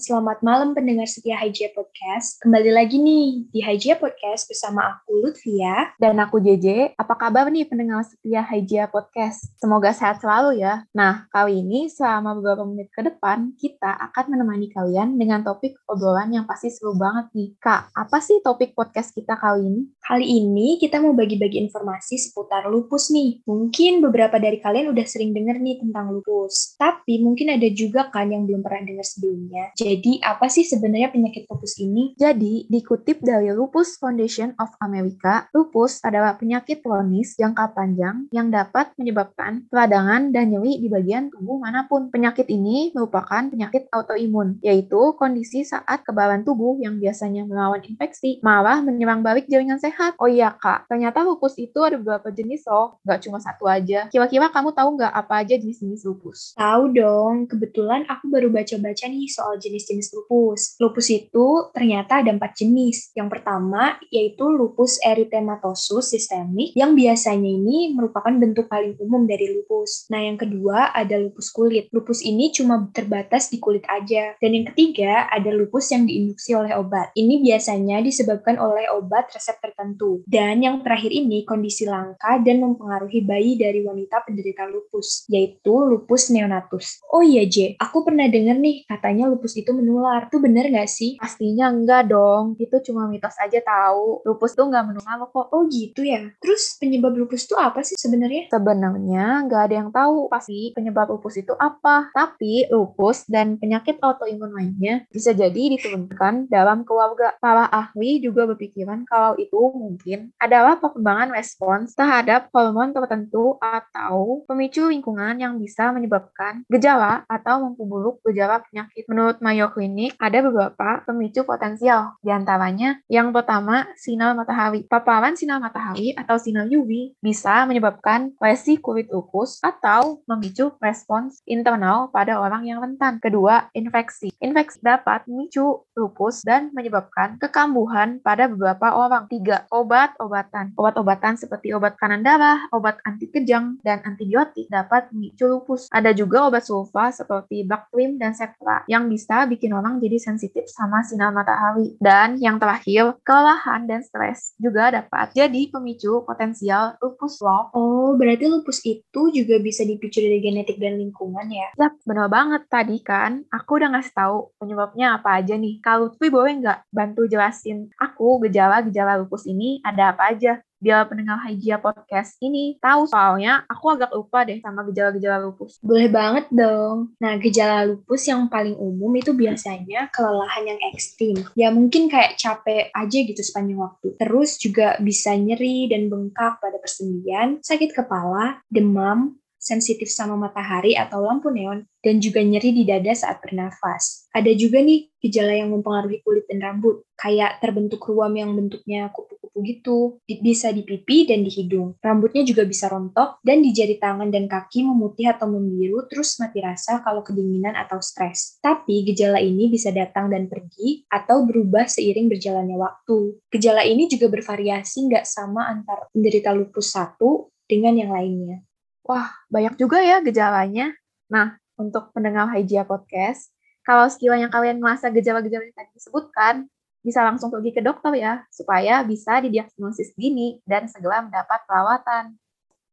selamat malam pendengar setia HJ Podcast. Kembali lagi nih di HJ Podcast bersama aku Lutfia. Dan aku JJ. Apa kabar nih pendengar setia HJ Podcast? Semoga sehat selalu ya. Nah, kali ini selama beberapa menit ke depan, kita akan menemani kalian dengan topik obrolan yang pasti seru banget nih. Kak, apa sih topik podcast kita kali ini? Kali ini kita mau bagi-bagi informasi seputar lupus nih. Mungkin beberapa dari kalian udah sering denger nih tentang lupus. Tapi mungkin ada juga kan yang belum pernah dengar sebelumnya. Jadi, apa sih sebenarnya penyakit lupus ini? Jadi, dikutip dari Lupus Foundation of America, lupus adalah penyakit kronis jangka panjang yang dapat menyebabkan peradangan dan nyeri di bagian tubuh mana pun. Penyakit ini merupakan penyakit autoimun, yaitu kondisi saat kebalan tubuh yang biasanya melawan infeksi malah menyerang balik jaringan sehat. Oh iya kak, ternyata lupus itu ada beberapa jenis loh, nggak cuma satu aja. Kira-kira kamu tahu nggak apa aja jenis-jenis lupus? Tahu dong, kebetulan aku baru baca-baca nih soal jenis-jenis lupus. Lupus itu ternyata ada empat jenis. Yang pertama yaitu lupus erythematosus sistemik yang biasanya ini merupakan bentuk paling umum dari lupus. Nah yang kedua ada lupus kulit. Lupus ini cuma terbatas di kulit aja. Dan yang ketiga ada lupus yang diinduksi oleh obat. Ini biasanya disebabkan oleh obat resep tertentu. Dan yang terakhir ini kondisi langka dan mempengaruhi bayi dari wanita penderita lupus, yaitu lupus neonatus. Oh iya J, aku pernah dengar nih katanya lupus itu menular. Itu bener nggak sih? Pastinya enggak dong, itu cuma mitos aja tahu. Lupus tuh nggak menular kok. Oh gitu ya? Terus penyebab lupus itu apa sih sebenarnya? Sebenarnya nggak ada yang tahu pasti penyebab lupus itu apa. Tapi lupus dan penyakit autoimun lainnya bisa jadi diturunkan dalam keluarga. Para ahli juga berpikiran kalau itu mungkin adalah perkembangan respons terhadap hormon tertentu atau pemicu lingkungan yang bisa menyebabkan gejala atau memperburuk gejala penyakit. Menurut Mayo Clinic, ada beberapa pemicu potensial. Di antaranya, yang pertama, sinar matahari. Paparan sinar matahari atau sinar UV bisa menyebabkan lesi kulit lupus atau memicu respons internal pada orang yang rentan. Kedua, infeksi. Infeksi dapat memicu lupus dan menyebabkan kekambuhan pada beberapa orang. Tiga, obat-obatan. Obat-obatan seperti obat kanan darah, obat anti kejang, dan antibiotik dapat memicu lupus. Ada juga obat sulfa seperti Bactrim dan Septra yang bisa bikin orang jadi sensitif sama sinar matahari. Dan yang terakhir, kelelahan dan stres juga dapat jadi pemicu potensial lupus loh. Oh, berarti lupus itu juga bisa dipicu dari genetik dan lingkungan ya? Yap, benar banget tadi kan. Aku udah ngasih tahu penyebabnya apa aja nih. Kalau Lutfi boleh nggak bantu jelasin aku gejala-gejala lupus ini ada apa aja? Biar pendengar Hijia Podcast ini tahu soalnya aku agak lupa deh sama gejala-gejala lupus. Boleh banget dong. Nah, gejala lupus yang paling umum itu biasanya kelelahan yang ekstrim. Ya mungkin kayak capek aja gitu sepanjang waktu. Terus juga bisa nyeri dan bengkak pada persendian, sakit kepala, demam, sensitif sama matahari atau lampu neon, dan juga nyeri di dada saat bernafas. Ada juga nih gejala yang mempengaruhi kulit dan rambut, kayak terbentuk ruam yang bentuknya kupu-kupu gitu, bisa di pipi dan di hidung. Rambutnya juga bisa rontok, dan di jari tangan dan kaki memutih atau membiru, terus mati rasa kalau kedinginan atau stres. Tapi gejala ini bisa datang dan pergi, atau berubah seiring berjalannya waktu. Gejala ini juga bervariasi nggak sama antar penderita lupus satu dengan yang lainnya. Wah, banyak juga ya gejalanya. Nah, untuk pendengar Hygia Podcast, kalau sekiranya kalian merasa gejala-gejala yang tadi disebutkan, bisa langsung pergi ke dokter ya, supaya bisa didiagnosis dini dan segera mendapat perawatan.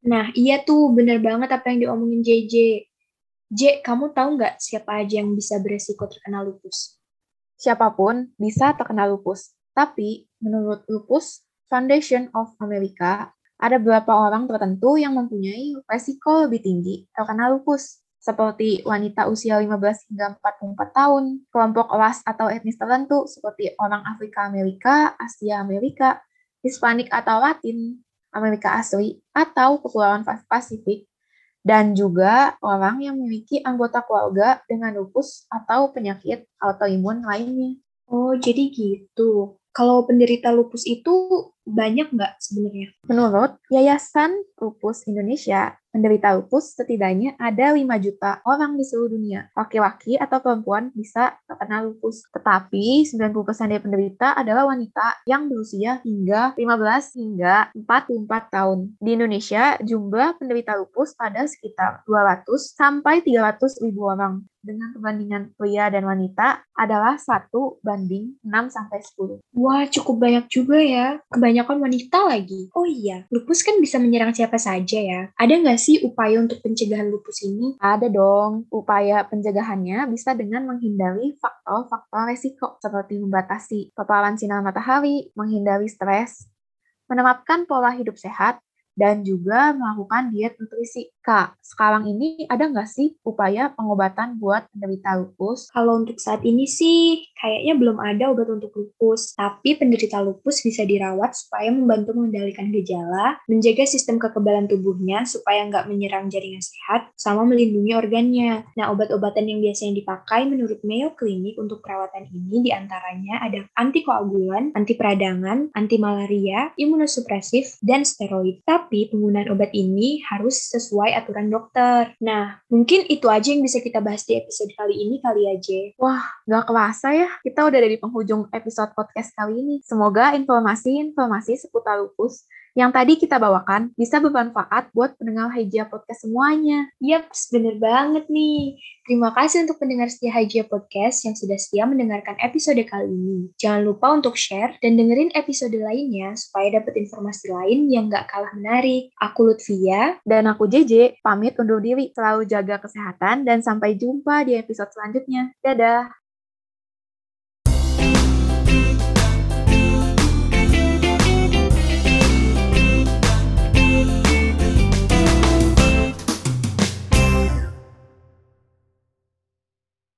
Nah, iya tuh, bener banget apa yang diomongin JJ. J, kamu tahu nggak siapa aja yang bisa beresiko terkena lupus? Siapa pun bisa terkena lupus, tapi menurut Lupus Foundation of America, ada beberapa orang tertentu yang mempunyai resiko lebih tinggi terkena lupus, seperti wanita usia 15 hingga 44 tahun, kelompok ras atau etnis tertentu seperti orang Afrika Amerika, Asia Amerika, Hispanik atau Latin, Amerika asli, atau Kepulauan Pasifik, dan juga orang yang memiliki anggota keluarga dengan lupus atau penyakit autoimun lainnya. Oh, jadi gitu. Kalau penderita lupus itu banyak nggak sebenarnya? Menurut Yayasan Lupus Indonesia, Penderita lupus setidaknya ada 5 juta orang di seluruh dunia. Laki-laki atau perempuan bisa terkena lupus. Tetapi 90% dari penderita adalah wanita yang berusia hingga 15 hingga 44 tahun. Di Indonesia, jumlah penderita lupus ada sekitar 200 sampai 300 ribu orang dengan perbandingan pria dan wanita adalah 1 banding 6 sampai 10. Wah, cukup banyak juga ya. Kebanyakan wanita lagi. Oh iya, lupus kan bisa menyerang siapa saja ya. Ada nggak sih upaya untuk pencegahan lupus ini? Ada dong. Upaya pencegahannya bisa dengan menghindari faktor-faktor resiko seperti membatasi paparan sinar matahari, menghindari stres, menempatkan pola hidup sehat, dan juga melakukan diet nutrisi. Kak, sekarang ini ada nggak sih upaya pengobatan buat penderita lupus? Kalau untuk saat ini sih, kayaknya belum ada obat untuk lupus. Tapi penderita lupus bisa dirawat supaya membantu mengendalikan gejala, menjaga sistem kekebalan tubuhnya supaya nggak menyerang jaringan sehat, sama melindungi organnya. Nah, obat-obatan yang biasanya dipakai menurut Mayo Clinic untuk perawatan ini di antaranya ada antikoagulan, anti peradangan, anti malaria, imunosupresif, dan steroid. Tapi penggunaan obat ini harus sesuai aturan dokter. Nah, mungkin itu aja yang bisa kita bahas di episode kali ini kali aja. Wah, nggak kerasa ya, kita udah dari penghujung episode podcast kali ini. Semoga informasi-informasi seputar lupus yang tadi kita bawakan bisa bermanfaat buat pendengar Hijia Podcast semuanya. Yap, bener banget nih. Terima kasih untuk pendengar setia Hijia Podcast yang sudah setia mendengarkan episode kali ini. Jangan lupa untuk share dan dengerin episode lainnya supaya dapat informasi lain yang nggak kalah menarik. Aku Lutfia. Dan aku JJ, pamit undur diri. Selalu jaga kesehatan dan sampai jumpa di episode selanjutnya. Dadah!